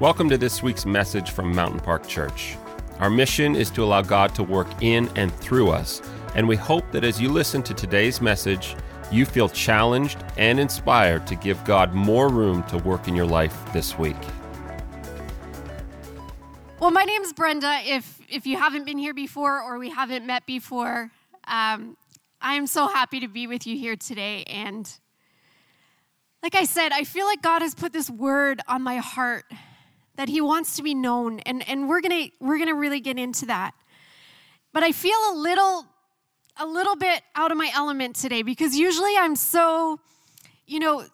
Welcome to this week's message from Mountain Park Church. Our mission is to allow God to work in and through us, and we hope that as you listen to today's message, you feel challenged and inspired to give God more room to work in your life this week. Well, my name's Brenda. If if you haven't been here before or we haven't met before, um, I am so happy to be with you here today. And like I said, I feel like God has put this word on my heart that he wants to be known and, and we're gonna we're gonna really get into that. But i feel a little a little bit out of my element today because usually i'm so you know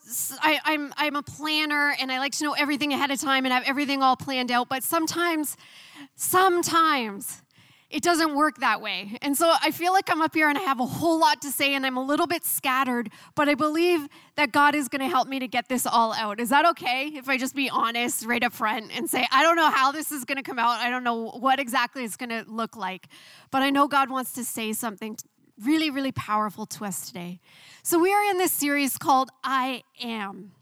I, I'm, I'm a planner and i like to know everything ahead of time and have everything all planned out but sometimes sometimes it doesn't work that way. And so I feel like I'm up here and I have a whole lot to say and I'm a little bit scattered, but I believe that God is going to help me to get this all out. Is that okay if I just be honest right up front and say, I don't know how this is going to come out. I don't know what exactly it's going to look like, but I know God wants to say something really, really powerful to us today. So we are in this series called I Am.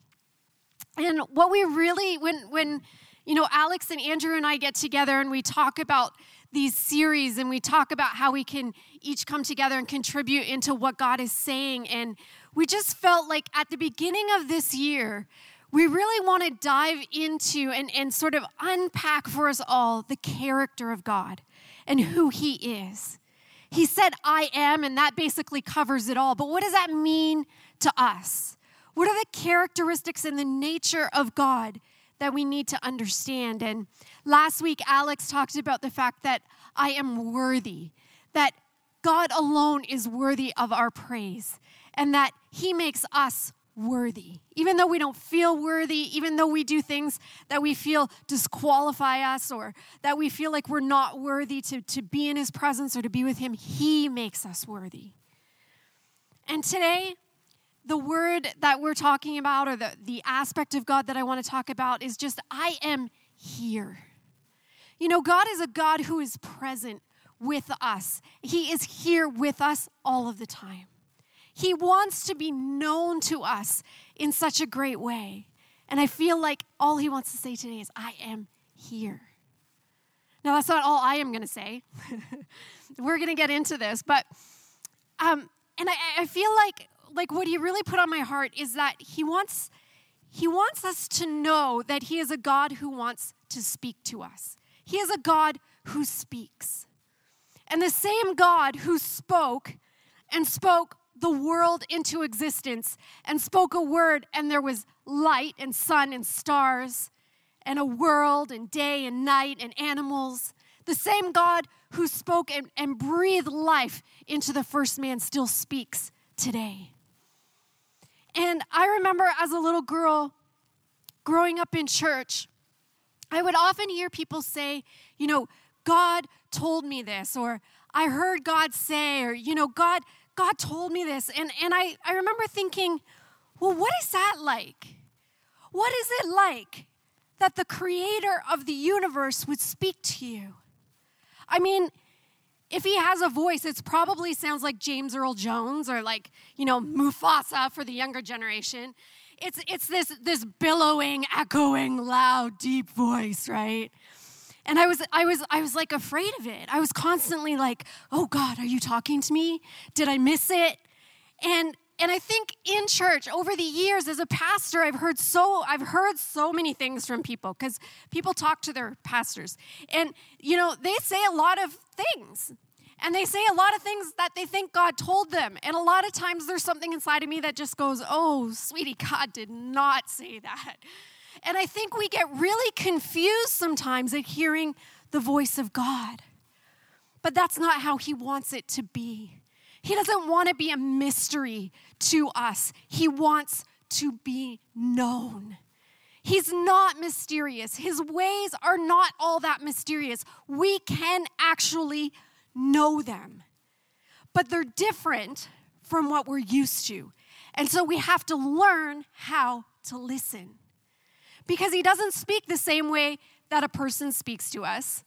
And what we really, when, when, you know, Alex and Andrew and I get together and we talk about these series and we talk about how we can each come together and contribute into what God is saying. And we just felt like at the beginning of this year, we really want to dive into and, and sort of unpack for us all the character of God and who He is. He said, I am, and that basically covers it all. But what does that mean to us? What are the characteristics and the nature of God that we need to understand? And Last week, Alex talked about the fact that I am worthy, that God alone is worthy of our praise, and that He makes us worthy. Even though we don't feel worthy, even though we do things that we feel disqualify us or that we feel like we're not worthy to, to be in His presence or to be with Him, He makes us worthy. And today, the word that we're talking about or the, the aspect of God that I want to talk about is just I am here. You know, God is a God who is present with us, He is here with us all of the time. He wants to be known to us in such a great way. And I feel like all He wants to say today is, I am here. Now, that's not all I am going to say. We're going to get into this, but, um, and I, I feel like, like what He really put on my heart is that He wants, He wants us to know that He is a God who wants to speak to us. He is a God who speaks. And the same God who spoke and spoke the world into existence and spoke a word, and there was light and sun and stars and a world and day and night and animals. The same God who spoke and, and breathed life into the first man still speaks today. And I remember as a little girl growing up in church, I would often hear people say, you know, God told me this, or I heard God say, or, you know, God, God told me this. And, and I, I remember thinking, well, what is that like? What is it like that the creator of the universe would speak to you? I mean, if he has a voice, it probably sounds like James Earl Jones or like, you know, Mufasa for the younger generation. It's, it's this, this billowing, echoing, loud, deep voice, right? And I was, I was, I was like afraid of it. I was constantly like, oh God, are you talking to me? Did I miss it? And and I think in church over the years as a pastor I've heard so I've heard so many things from people cuz people talk to their pastors and you know they say a lot of things and they say a lot of things that they think God told them. And a lot of times there's something inside of me that just goes, oh, sweetie, God did not say that. And I think we get really confused sometimes at hearing the voice of God. But that's not how He wants it to be. He doesn't want to be a mystery to us, He wants to be known. He's not mysterious. His ways are not all that mysterious. We can actually know them. But they're different from what we're used to. And so we have to learn how to listen. Because he doesn't speak the same way that a person speaks to us.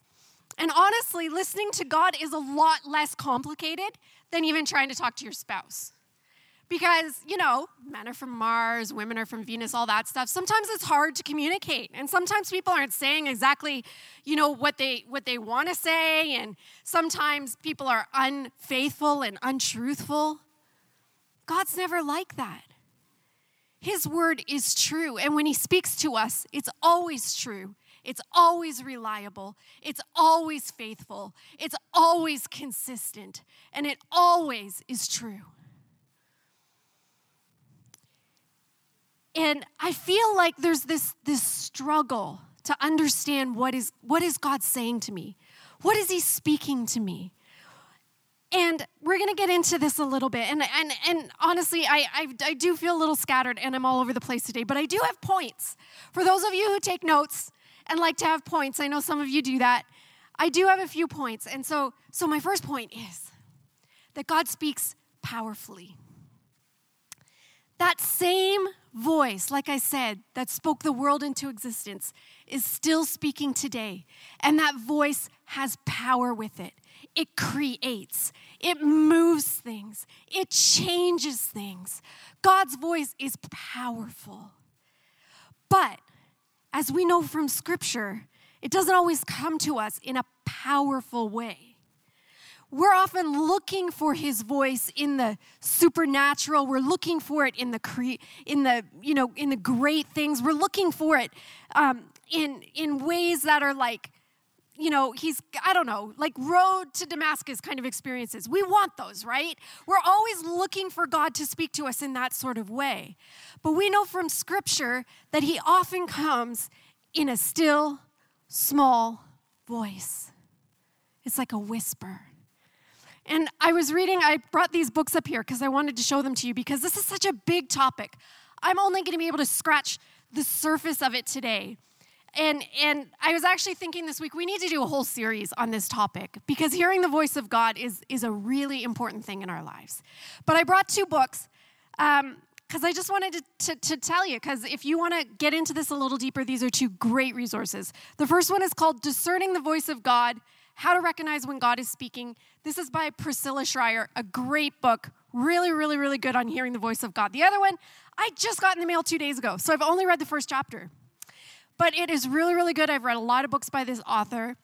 And honestly, listening to God is a lot less complicated than even trying to talk to your spouse. Because, you know, men are from Mars, women are from Venus, all that stuff. Sometimes it's hard to communicate. And sometimes people aren't saying exactly, you know, what they what they want to say and sometimes people are unfaithful and untruthful. God's never like that. His word is true, and when he speaks to us, it's always true. It's always reliable. It's always faithful. It's always consistent. And it always is true. And I feel like there's this, this struggle to understand what is, what is God saying to me? What is He speaking to me? And we're going to get into this a little bit. And, and, and honestly, I, I, I do feel a little scattered and I'm all over the place today, but I do have points. For those of you who take notes and like to have points, I know some of you do that. I do have a few points. And so, so my first point is that God speaks powerfully. That same voice, like I said, that spoke the world into existence, is still speaking today. And that voice has power with it. It creates, it moves things, it changes things. God's voice is powerful. But as we know from Scripture, it doesn't always come to us in a powerful way we're often looking for his voice in the supernatural. We're looking for it in the cre- in the you know in the great things. We're looking for it um, in in ways that are like you know he's i don't know like road to damascus kind of experiences. We want those right? We're always looking for god to speak to us in that sort of way. But we know from scripture that he often comes in a still small voice. It's like a whisper and I was reading, I brought these books up here because I wanted to show them to you because this is such a big topic. I'm only going to be able to scratch the surface of it today. And, and I was actually thinking this week, we need to do a whole series on this topic because hearing the voice of God is, is a really important thing in our lives. But I brought two books because um, I just wanted to, to, to tell you, because if you want to get into this a little deeper, these are two great resources. The first one is called Discerning the Voice of God how to Recognize When God is Speaking. This is by Priscilla Shirer, a great book, really, really, really good on hearing the voice of God. The other one, I just got in the mail two days ago, so I've only read the first chapter. But it is really, really good. I've read a lot of books by this author,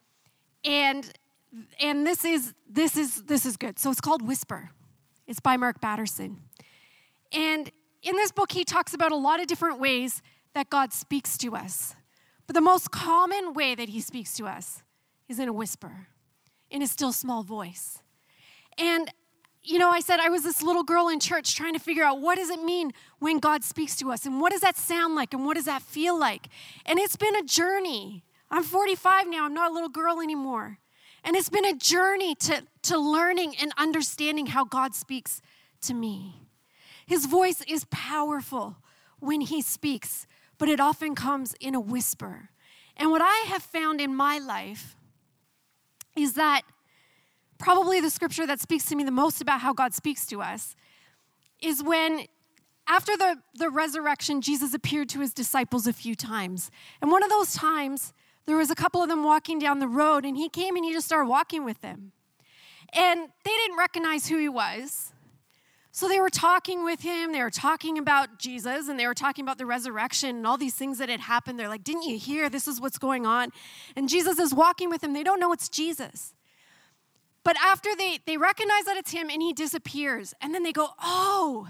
and and this is this is this is good. So it's called Whisper. It's by Mark Batterson. And in this book, he talks about a lot of different ways that God speaks to us. But the most common way that he speaks to us is in a whisper, in a still small voice. And you know, I said I was this little girl in church trying to figure out what does it mean when God speaks to us and what does that sound like and what does that feel like? And it's been a journey. I'm 45 now, I'm not a little girl anymore. And it's been a journey to, to learning and understanding how God speaks to me. His voice is powerful when he speaks, but it often comes in a whisper. And what I have found in my life is that probably the scripture that speaks to me the most about how God speaks to us is when after the, the resurrection, Jesus appeared to his disciples a few times. And one of those times, there was a couple of them walking down the road, and he came and he just started walking with them. And they didn't recognize who he was. So they were talking with him, they were talking about Jesus, and they were talking about the resurrection and all these things that had happened. They're like, Didn't you hear? This is what's going on. And Jesus is walking with them. They don't know it's Jesus. But after they, they recognize that it's him and he disappears, and then they go, Oh,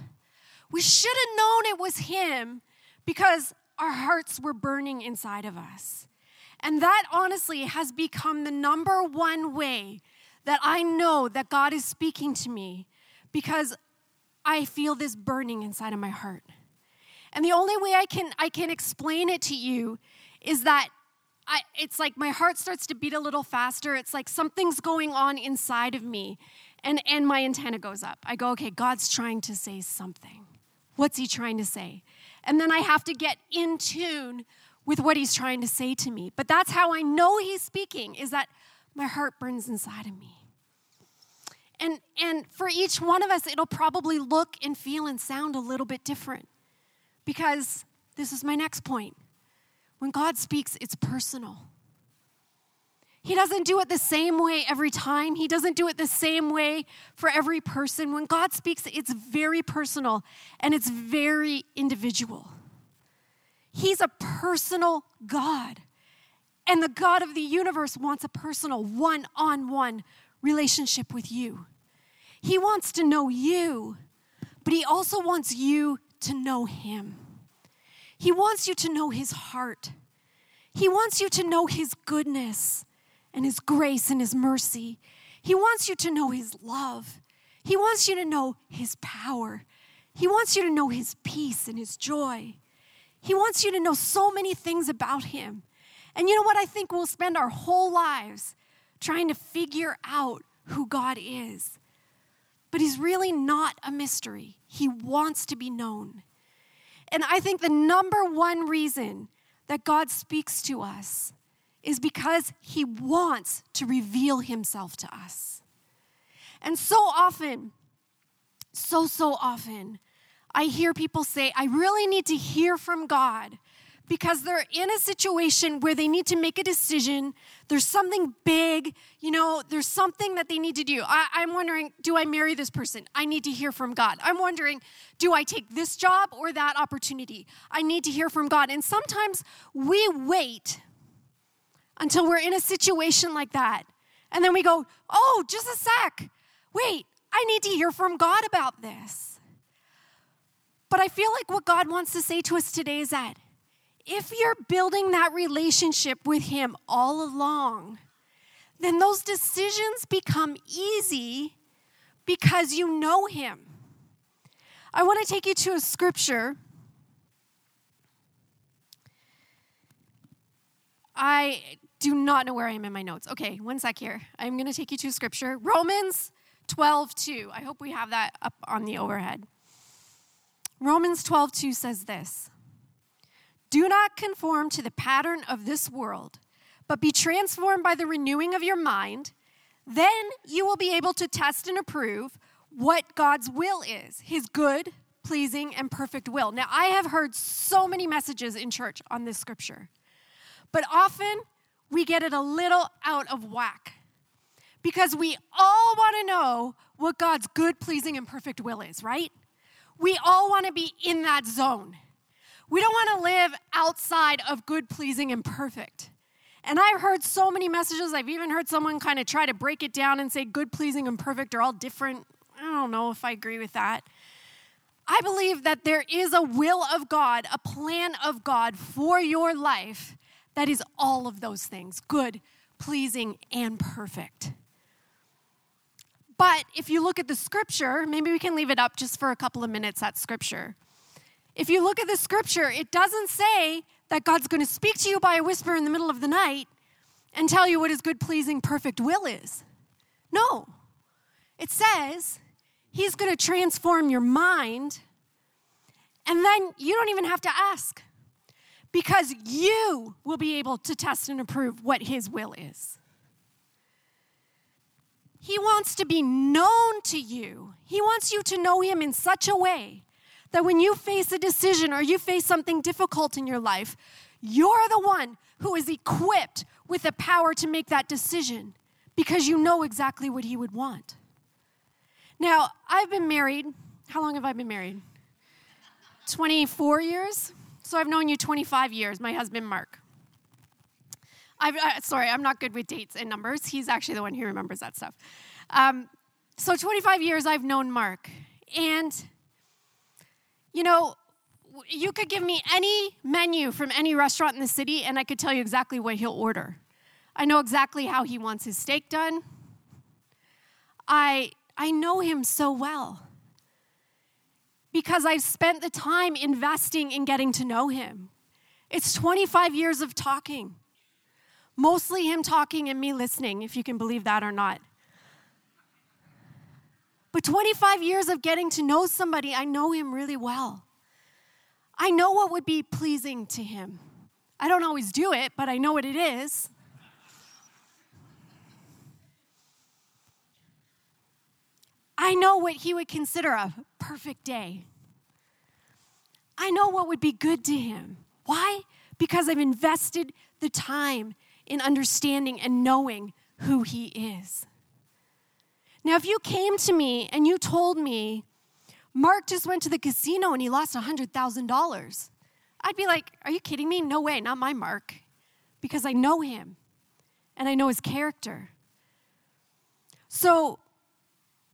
we should have known it was him because our hearts were burning inside of us. And that honestly has become the number one way that I know that God is speaking to me because I feel this burning inside of my heart. And the only way I can I can explain it to you is that I, it's like my heart starts to beat a little faster. It's like something's going on inside of me. And, and my antenna goes up. I go, okay, God's trying to say something. What's he trying to say? And then I have to get in tune with what he's trying to say to me. But that's how I know he's speaking, is that my heart burns inside of me. And, and for each one of us, it'll probably look and feel and sound a little bit different. Because this is my next point. When God speaks, it's personal. He doesn't do it the same way every time. He doesn't do it the same way for every person. When God speaks, it's very personal and it's very individual. He's a personal God. And the God of the universe wants a personal, one on one relationship with you. He wants to know you, but He also wants you to know Him. He wants you to know His heart. He wants you to know His goodness and His grace and His mercy. He wants you to know His love. He wants you to know His power. He wants you to know His peace and His joy. He wants you to know so many things about Him. And you know what? I think we'll spend our whole lives trying to figure out who God is. But He's really not a mystery, He wants to be known. And I think the number one reason that God speaks to us is because he wants to reveal himself to us. And so often, so, so often, I hear people say, I really need to hear from God because they're in a situation where they need to make a decision. There's something big, you know, there's something that they need to do. I, am wondering, do I marry this person? I need to hear from God. I'm wondering, do I take this job or that opportunity? I need to hear from God. And sometimes we wait until we're in a situation like that. And then we go, oh, just a sec. Wait, I need to hear from God about this. But I feel like what God wants to say to us today is that if you're building that relationship with Him all along, then those decisions become easy because you know Him. I want to take you to a scripture. I do not know where I am in my notes. Okay, one sec here. I'm going to take you to scripture. Romans 12, 2. I hope we have that up on the overhead. Romans 12, 2 says this do not conform to the pattern of this world, but be transformed by the renewing of your mind. Then you will be able to test and approve what God's will is his good, pleasing, and perfect will. Now, I have heard so many messages in church on this scripture, but often we get it a little out of whack because we all want to know what God's good, pleasing, and perfect will is, right? We all want to be in that zone. We don't want to live outside of good, pleasing, and perfect. And I've heard so many messages. I've even heard someone kind of try to break it down and say good, pleasing, and perfect are all different. I don't know if I agree with that. I believe that there is a will of God, a plan of God for your life that is all of those things good, pleasing, and perfect. But if you look at the scripture, maybe we can leave it up just for a couple of minutes at scripture. If you look at the scripture, it doesn't say that God's going to speak to you by a whisper in the middle of the night and tell you what his good, pleasing, perfect will is. No. It says he's going to transform your mind, and then you don't even have to ask because you will be able to test and approve what his will is. He wants to be known to you. He wants you to know him in such a way that when you face a decision or you face something difficult in your life, you're the one who is equipped with the power to make that decision because you know exactly what he would want. Now, I've been married. How long have I been married? 24 years? So I've known you 25 years, my husband, Mark. i uh, sorry, I'm not good with dates and numbers. He's actually the one who remembers that stuff. Um, so 25 years I've known Mark. And you know, you could give me any menu from any restaurant in the city, and I could tell you exactly what he'll order. I know exactly how he wants his steak done. I, I know him so well because I've spent the time investing in getting to know him. It's 25 years of talking, mostly him talking and me listening, if you can believe that or not. But 25 years of getting to know somebody, I know him really well. I know what would be pleasing to him. I don't always do it, but I know what it is. I know what he would consider a perfect day. I know what would be good to him. Why? Because I've invested the time in understanding and knowing who He is. Now, if you came to me and you told me, Mark just went to the casino and he lost $100,000, I'd be like, Are you kidding me? No way, not my Mark. Because I know him and I know his character. So,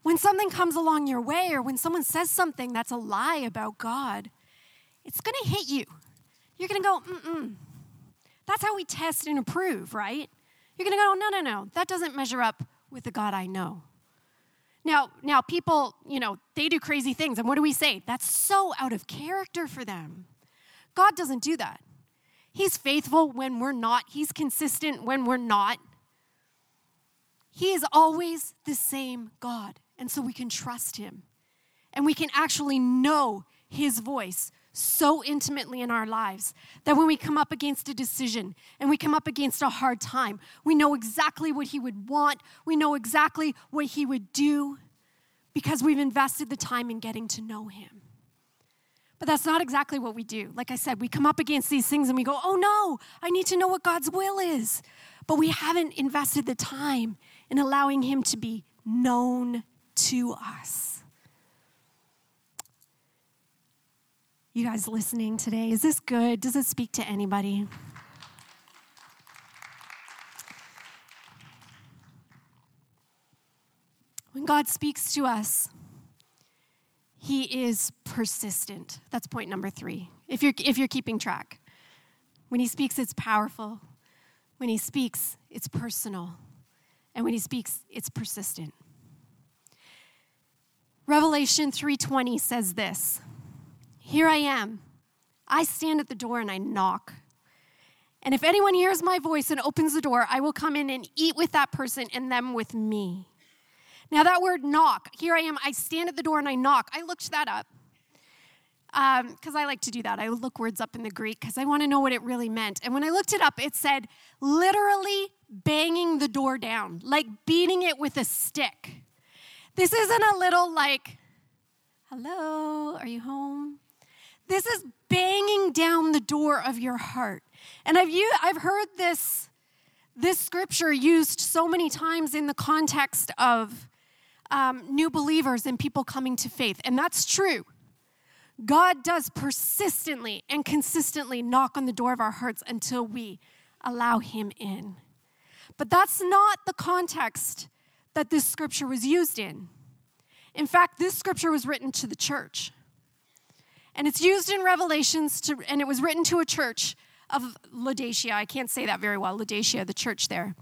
when something comes along your way or when someone says something that's a lie about God, it's going to hit you. You're going to go, mm mm. That's how we test and approve, right? You're going to go, no, no, no. That doesn't measure up with the God I know. Now, now people, you know, they do crazy things. And what do we say? That's so out of character for them. God doesn't do that. He's faithful when we're not, He's consistent when we're not. He is always the same God. And so we can trust Him. And we can actually know His voice so intimately in our lives that when we come up against a decision and we come up against a hard time, we know exactly what He would want, we know exactly what He would do because we've invested the time in getting to know Him. But that's not exactly what we do. Like I said, we come up against these things and we go, oh no, I need to know what God's will is. But we haven't invested the time in allowing Him to be known to us. You guys listening today, is this good? Does it speak to anybody? When God speaks to us, He is persistent. That's point number three, if you're, if you're keeping track. When He speaks, it's powerful. When He speaks, it's personal. And when He speaks, it's persistent. Revelation 3:20 says this. Here I am. I stand at the door and I knock. And if anyone hears my voice and opens the door, I will come in and eat with that person and them with me. Now, that word knock, here I am, I stand at the door and I knock. I looked that up because um, I like to do that. I look words up in the Greek because I want to know what it really meant. And when I looked it up, it said literally banging the door down, like beating it with a stick. This isn't a little like, hello, are you home? This is banging down the door of your heart. And I've, used, I've heard this, this scripture used so many times in the context of um, new believers and people coming to faith. And that's true. God does persistently and consistently knock on the door of our hearts until we allow Him in. But that's not the context that this scripture was used in. In fact, this scripture was written to the church. And it's used in Revelations, to, and it was written to a church of Laodicea. I can't say that very well, Laodicea, the church there.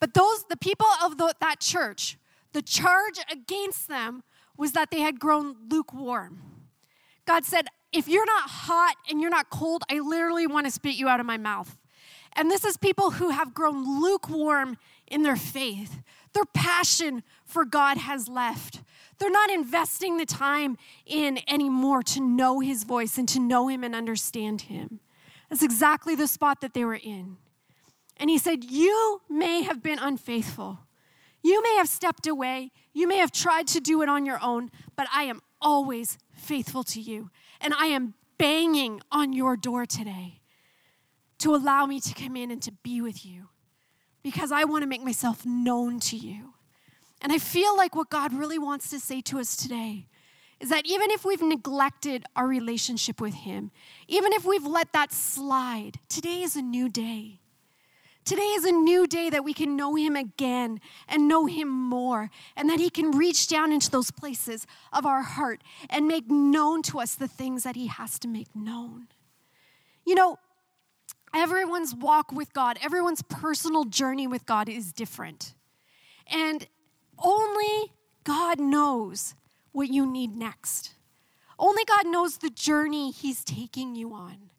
But those, the people of the, that church, the charge against them was that they had grown lukewarm. God said, if you're not hot and you're not cold, I literally want to spit you out of my mouth. And this is people who have grown lukewarm in their faith. Their passion for God has left. They're not investing the time in anymore to know his voice and to know him and understand him. That's exactly the spot that they were in. And he said, You may have been unfaithful. You may have stepped away. You may have tried to do it on your own, but I am always faithful to you. And I am banging on your door today to allow me to come in and to be with you because I want to make myself known to you. And I feel like what God really wants to say to us today is that even if we've neglected our relationship with Him, even if we've let that slide, today is a new day. Today is a new day that we can know Him again and know Him more, and that He can reach down into those places of our heart and make known to us the things that He has to make known. You know, everyone's walk with God, everyone's personal journey with God is different. And only God knows what you need next. Only God knows the journey He's taking you on.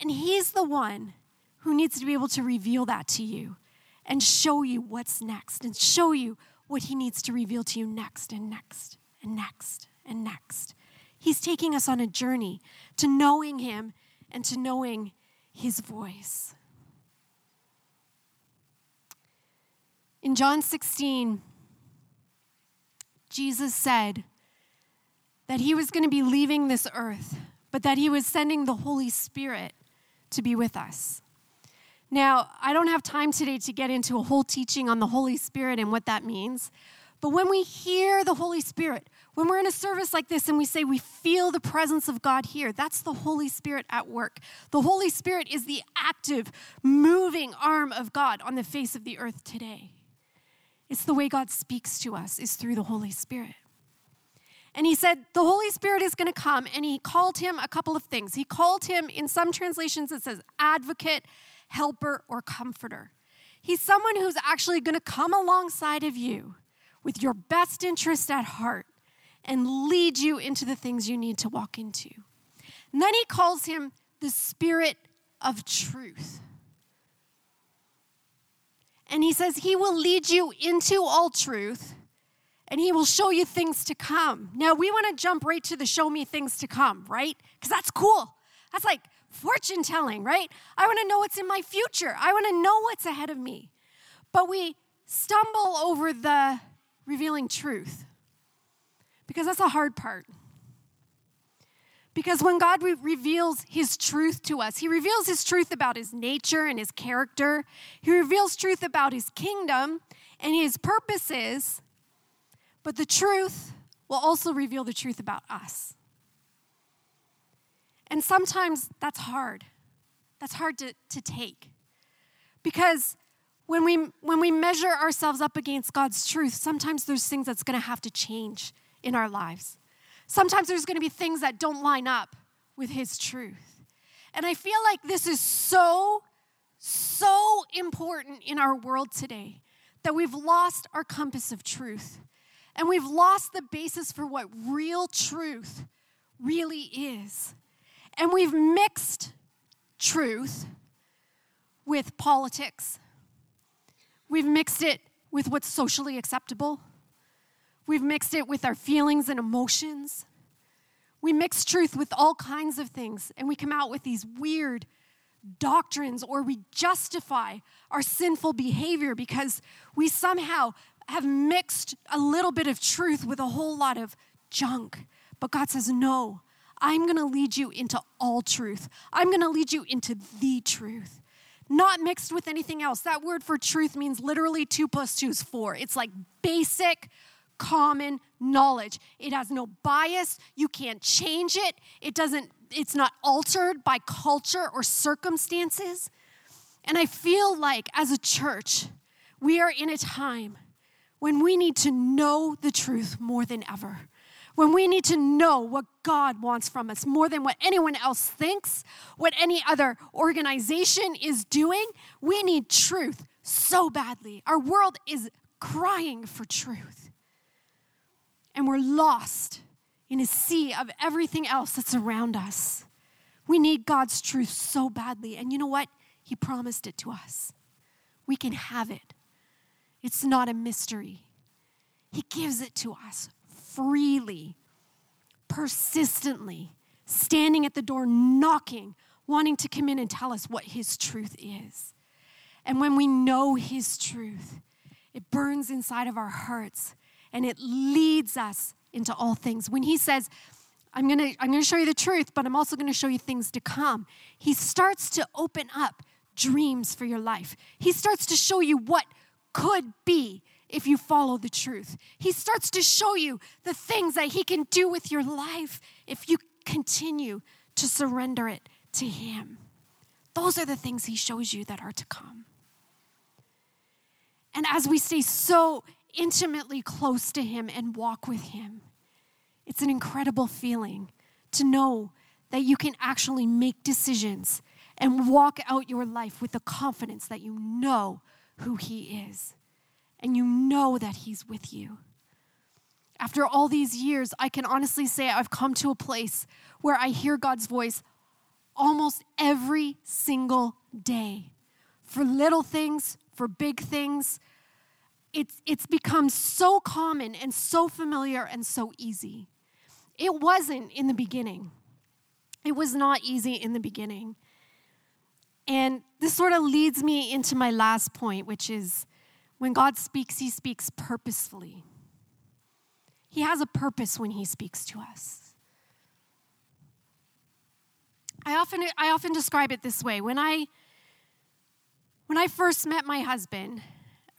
And He's the one who needs to be able to reveal that to you and show you what's next and show you what He needs to reveal to you next and next and next and next. He's taking us on a journey to knowing Him and to knowing His voice. In John 16, Jesus said that he was going to be leaving this earth, but that he was sending the Holy Spirit to be with us. Now, I don't have time today to get into a whole teaching on the Holy Spirit and what that means. But when we hear the Holy Spirit, when we're in a service like this and we say we feel the presence of God here, that's the Holy Spirit at work. The Holy Spirit is the active, moving arm of God on the face of the earth today. It's the way God speaks to us, is through the Holy Spirit. And he said, The Holy Spirit is going to come. And he called him a couple of things. He called him, in some translations, it says advocate, helper, or comforter. He's someone who's actually going to come alongside of you with your best interest at heart and lead you into the things you need to walk into. And then he calls him the Spirit of truth. And he says he will lead you into all truth and he will show you things to come. Now, we want to jump right to the show me things to come, right? Because that's cool. That's like fortune telling, right? I want to know what's in my future, I want to know what's ahead of me. But we stumble over the revealing truth. Because that's a hard part. Because when God re- reveals his truth to us, he reveals his truth about his nature and his character. He reveals truth about his kingdom and his purposes. But the truth will also reveal the truth about us. And sometimes that's hard. That's hard to, to take. Because when we when we measure ourselves up against God's truth, sometimes there's things that's going to have to change in our lives. Sometimes there's going to be things that don't line up with his truth. And I feel like this is so so important in our world today that we've lost our compass of truth. And we've lost the basis for what real truth really is. And we've mixed truth with politics We've mixed it with what's socially acceptable. We've mixed it with our feelings and emotions. We mix truth with all kinds of things, and we come out with these weird doctrines, or we justify our sinful behavior because we somehow have mixed a little bit of truth with a whole lot of junk. But God says, No, I'm gonna lead you into all truth. I'm gonna lead you into the truth not mixed with anything else. That word for truth means literally two plus two is four. It's like basic, common knowledge. It has no bias. You can't change it. It doesn't, it's not altered by culture or circumstances. And I feel like as a church, we are in a time when we need to know the truth more than ever when we need to know what God wants from us more than what anyone else thinks, what any other organization is doing, we need truth so badly. Our world is crying for truth. And we're lost in a sea of everything else that's around us. We need God's truth so badly. And you know what? He promised it to us. We can have it. It's not a mystery. He gives it to us freely, persistently, standing at the door, knocking, wanting to come in and tell us what His truth is. And when we know His truth, it burns inside of our hearts and it leads us into all things. When He says, I'm gonna, I'm gonna show you the truth, but I'm also gonna show you things to come, He starts to open up dreams for your life. He starts to show you what could be if you follow the truth. He starts to show you the things that He can do with your life if you continue to surrender it to Him. Those are the things He shows you that are to come. And as we stay so intimately close to Him and walk with Him, it's an incredible feeling to know that you can actually make decisions and walk out your life with the confidence that you know who He is and you know that He's with you. After all these years, I can honestly say I've come to a place where I hear God's voice almost every single day for little things, for big things. It's, it's become so common and so familiar and so easy. It wasn't in the beginning. It was not easy in the beginning. And this sort of leads me into my last point, which is when God speaks, He speaks purposefully. He has a purpose when He speaks to us. I often, I often describe it this way when I, when I first met my husband,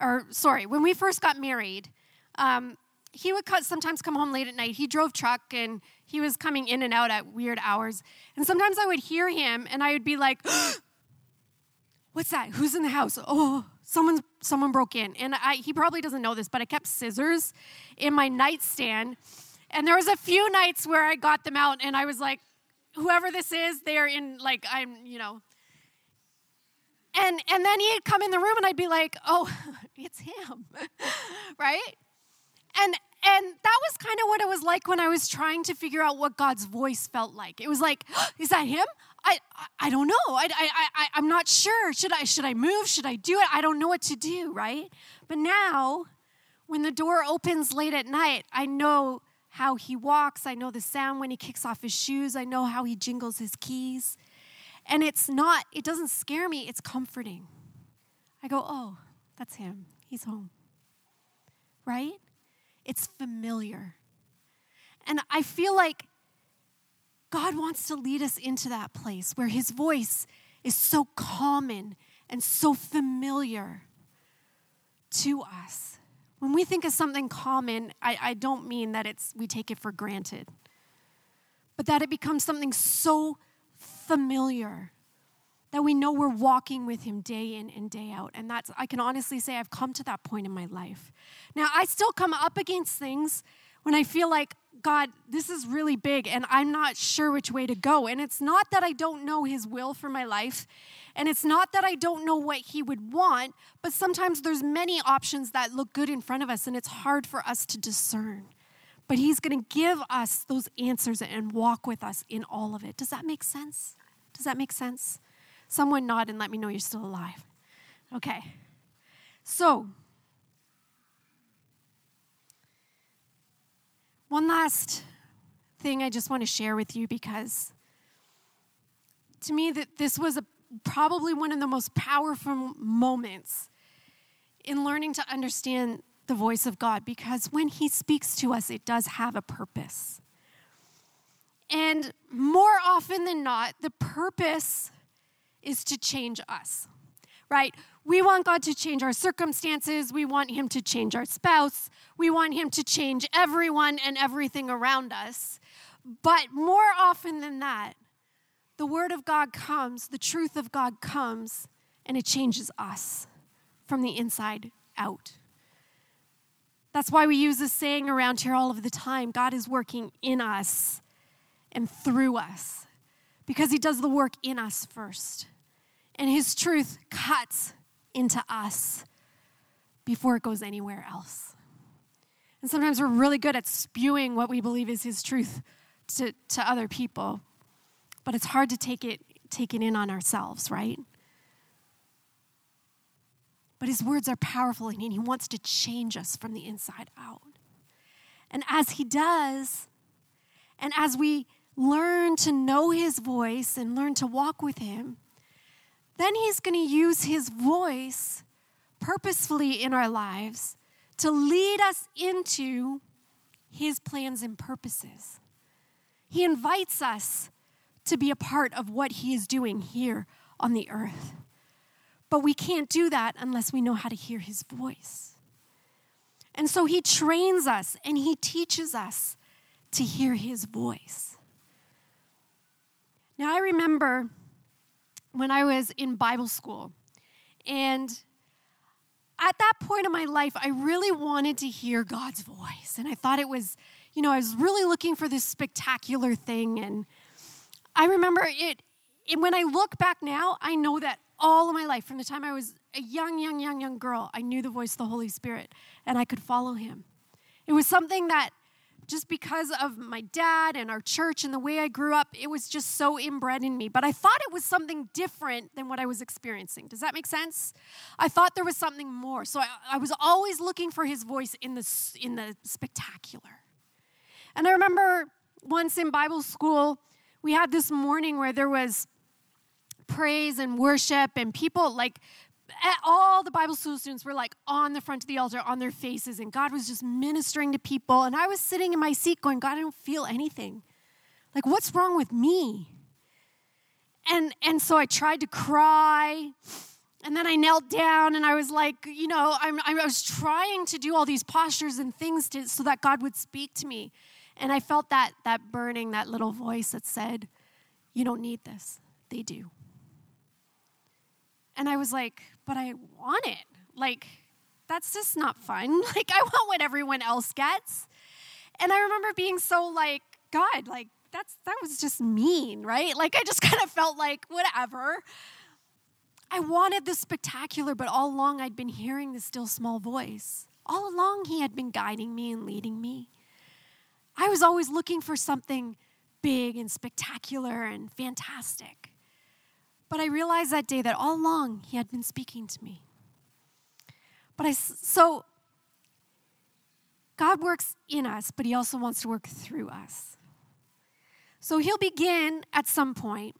or sorry, when we first got married, um, he would sometimes come home late at night. He drove truck and he was coming in and out at weird hours. And sometimes I would hear him and I would be like, What's that? Who's in the house? Oh, someone someone broke in. And I, he probably doesn't know this, but I kept scissors in my nightstand. And there was a few nights where I got them out and I was like, whoever this is, they're in like I'm, you know. And and then he'd come in the room and I'd be like, "Oh, it's him." right? And and that was kind of what it was like when I was trying to figure out what God's voice felt like. It was like, is that him? I, I, I don't know. I, I, I, I'm not sure. Should I, should I move? Should I do it? I don't know what to do, right? But now, when the door opens late at night, I know how he walks. I know the sound when he kicks off his shoes. I know how he jingles his keys. And it's not, it doesn't scare me, it's comforting. I go, oh, that's him. He's home. Right? It's familiar. And I feel like God wants to lead us into that place where his voice is so common and so familiar to us. When we think of something common, I, I don't mean that it's we take it for granted, but that it becomes something so familiar that we know we're walking with him day in and day out. And that's, I can honestly say, I've come to that point in my life. Now, I still come up against things when I feel like, God, this is really big and I'm not sure which way to go. And it's not that I don't know his will for my life. And it's not that I don't know what he would want, but sometimes there's many options that look good in front of us and it's hard for us to discern. But he's going to give us those answers and walk with us in all of it. Does that make sense? Does that make sense? Someone nod and let me know you're still alive. Okay. So, one last thing I just want to share with you because to me that this was a, probably one of the most powerful moments in learning to understand the voice of God because when he speaks to us it does have a purpose. And more often than not, the purpose is to change us, right? We want God to change our circumstances. We want Him to change our spouse. We want Him to change everyone and everything around us. But more often than that, the Word of God comes, the truth of God comes, and it changes us from the inside out. That's why we use this saying around here all of the time God is working in us and through us because He does the work in us first. And his truth cuts into us before it goes anywhere else. And sometimes we're really good at spewing what we believe is his truth to, to other people, but it's hard to take it, take it in on ourselves, right? But his words are powerful and he wants to change us from the inside out. And as he does, and as we learn to know his voice and learn to walk with him, then He's going to use His voice purposefully in our lives to lead us into His plans and purposes. He invites us to be a part of what He is doing here on the earth. But we can't do that unless we know how to hear His voice. And so He trains us and He teaches us to hear His voice. Now, I remember when I was in Bible school. And at that point in my life, I really wanted to hear God's voice. And I thought it was, you know, I was really looking for this spectacular thing. And I remember it, it when I look back now, I know that all of my life, from the time I was a young, young, young, young girl, I knew the voice of the Holy Spirit and I could follow him. It was something that just because of my dad and our church and the way I grew up, it was just so inbred in me. But I thought it was something different than what I was experiencing. Does that make sense? I thought there was something more. So I, I was always looking for his voice in the, in the spectacular. And I remember once in Bible school, we had this morning where there was praise and worship and people like eh, all the Bible school students were like on the front of the altar on their faces, and God was just ministering to people. And I was sitting in my seat going, God, I don't feel anything. Like, what's wrong with me? And, and so I tried to cry, And then I knelt down and I was like, you know, I'm, I was trying to do all these postures and things to, so that God would speak to me. And I felt that, that burning, that little voice that said, You don't need this. They do. And I was like, But I want it. Like, that's just not fun. Like, I want what everyone else gets. And I remember being so like, God, like, that's that was just mean, right? Like I just kind of felt like whatever. I wanted the spectacular, but all along I'd been hearing the still small voice. All along he had been guiding me and leading me. I was always looking for something big and spectacular and fantastic. But I realized that day that all along he had been speaking to me. But I so God works in us, but he also wants to work through us. So he'll begin at some point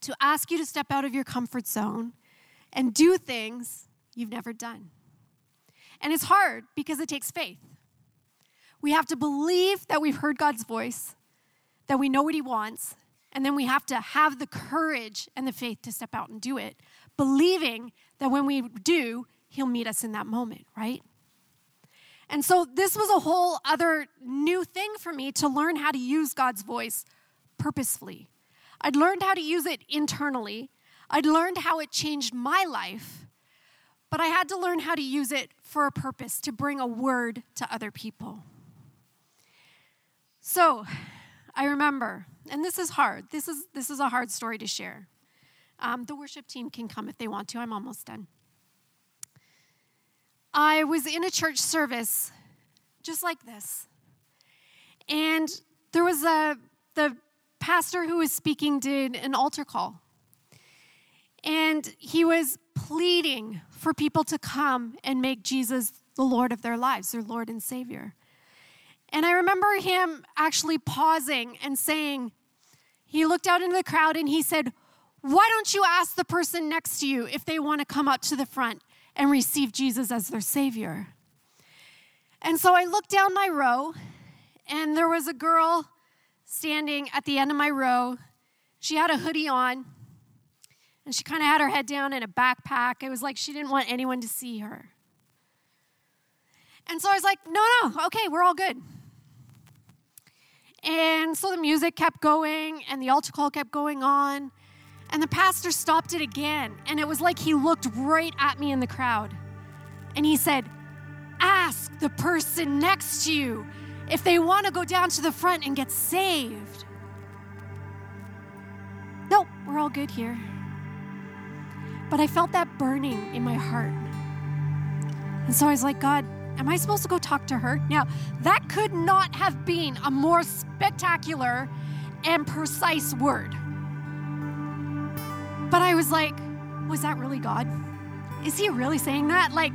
to ask you to step out of your comfort zone and do things you've never done. And it's hard because it takes faith. We have to believe that we've heard God's voice, that we know what He wants, and then we have to have the courage and the faith to step out and do it, believing that when we do, He'll meet us in that moment, right? And so this was a whole other new thing for me to learn how to use God's voice purposefully. I'd learned how to use it internally, I'd learned how it changed my life, but I had to learn how to use it for a purpose to bring a word to other people. So, I remember, and this is hard. This is this is a hard story to share. Um, the worship team can come if they want to. I'm almost done. I was in a church service just like this. And there was a, the pastor who was speaking did an altar call. And he was pleading for people to come and make Jesus the Lord of their lives, their Lord and Savior. And I remember him actually pausing and saying, he looked out into the crowd and he said, Why don't you ask the person next to you if they want to come up to the front? and receive Jesus as their Savior. And so I looked down my row, and there was a girl standing at the end of my row. She had a hoodie on, and she kind of had her head down in a backpack. It was like she didn't want anyone to see her. And so I was like, no, no, okay, we're all good. And so the music kept going, and the altar call kept going on. And the pastor stopped it again, and it was like he looked right at me in the crowd. And he said, Ask the person next to you if they want to go down to the front and get saved. Nope, we're all good here. But I felt that burning in my heart. And so I was like, God, am I supposed to go talk to her? Now, that could not have been a more spectacular and precise word. But I was like, was that really God? Is he really saying that? Like,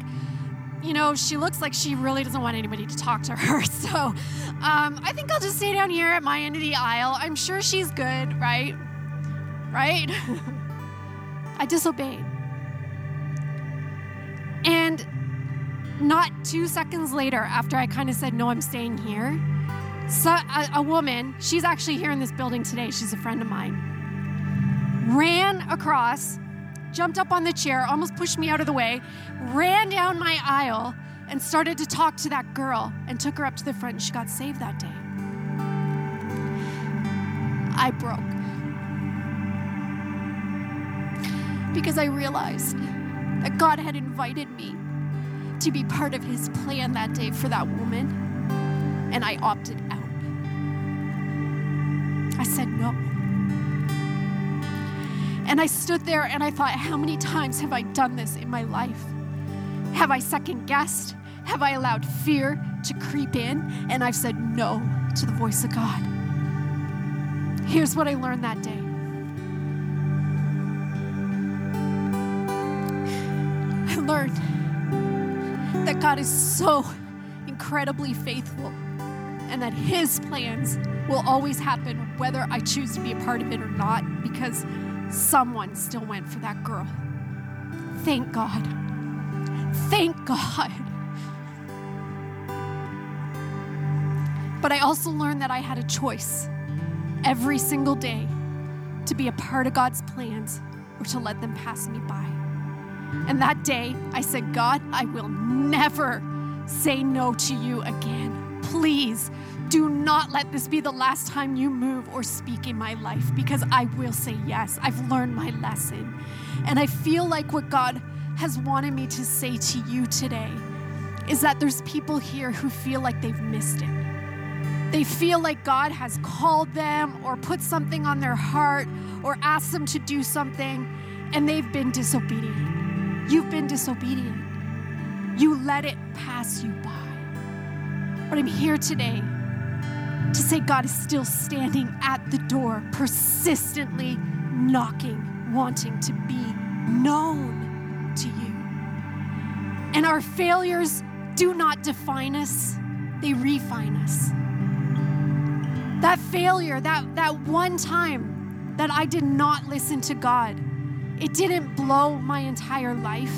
you know, she looks like she really doesn't want anybody to talk to her. So um, I think I'll just stay down here at my end of the aisle. I'm sure she's good, right? Right? I disobeyed. And not two seconds later, after I kind of said, no, I'm staying here, so a, a woman, she's actually here in this building today. She's a friend of mine ran across, jumped up on the chair, almost pushed me out of the way, ran down my aisle, and started to talk to that girl and took her up to the front, and she got saved that day. I broke. Because I realized that God had invited me to be part of his plan that day for that woman, and I opted out. I said no. And I stood there and I thought, how many times have I done this in my life? Have I second guessed? Have I allowed fear to creep in? And I've said no to the voice of God. Here's what I learned that day I learned God is so incredibly faithful and that His plans will always happen whether I choose to be a part of it or not because someone still went for that girl. Thank God. Thank God. But I also learned that I had a choice every single day to be a part of God's plans or to let them pass me by. And that day, I said, God, I will never say no to you again. Please do not let this be the last time you move or speak in my life because I will say yes. I've learned my lesson. And I feel like what God has wanted me to say to you today is that there's people here who feel like they've missed it. They feel like God has called them or put something on their heart or asked them to do something and they've been disobedient. You've been disobedient. You let it pass you by. But I'm here today to say God is still standing at the door, persistently knocking, wanting to be known to you. And our failures do not define us, they refine us. That failure, that, that one time that I did not listen to God, it didn't blow my entire life.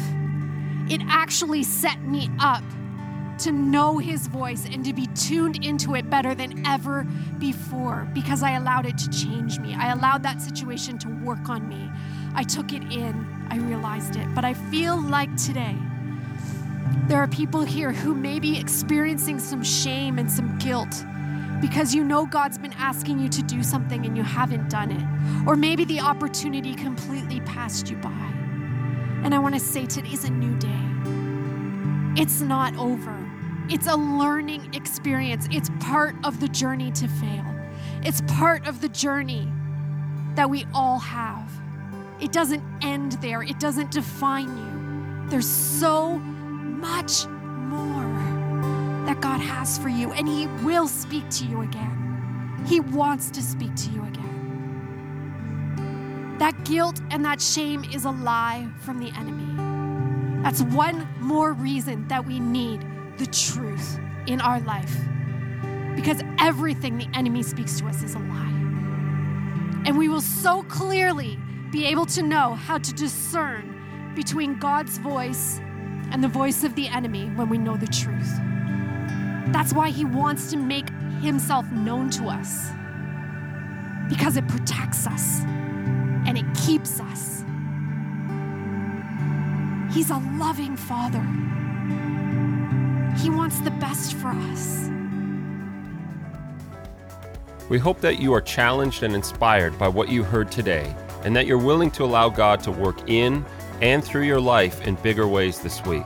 It actually set me up to know His voice and to be tuned into it better than ever before because I allowed it to change me. I allowed that situation to work on me. I took it in, I realized it. But I feel like today, there are people here who may be experiencing some shame and some guilt because you know God's been asking you to do something and you haven't done it. Or maybe the opportunity completely passed you by. And I want to say today's a new day. It's not over, it's a learning experience. It's part of the journey to fail, it's part of the journey that we all have. It doesn't end there, it doesn't define you. There's so much that God has for you, and He will speak to you again. He wants to speak to you again. That guilt and that shame is a lie from the enemy. That's one more reason that we need the truth in our life. Because everything the enemy speaks to us is a lie. And we will so clearly be able to know how to discern between God's voice and the voice of the enemy when we know the truth. That's why He wants to make Himself known to us because it protects us and it keeps us. He's a loving Father, He wants the best for us. We hope that you are challenged and inspired by what you heard today, and that you're willing to allow God to work in and through your life in bigger ways this week.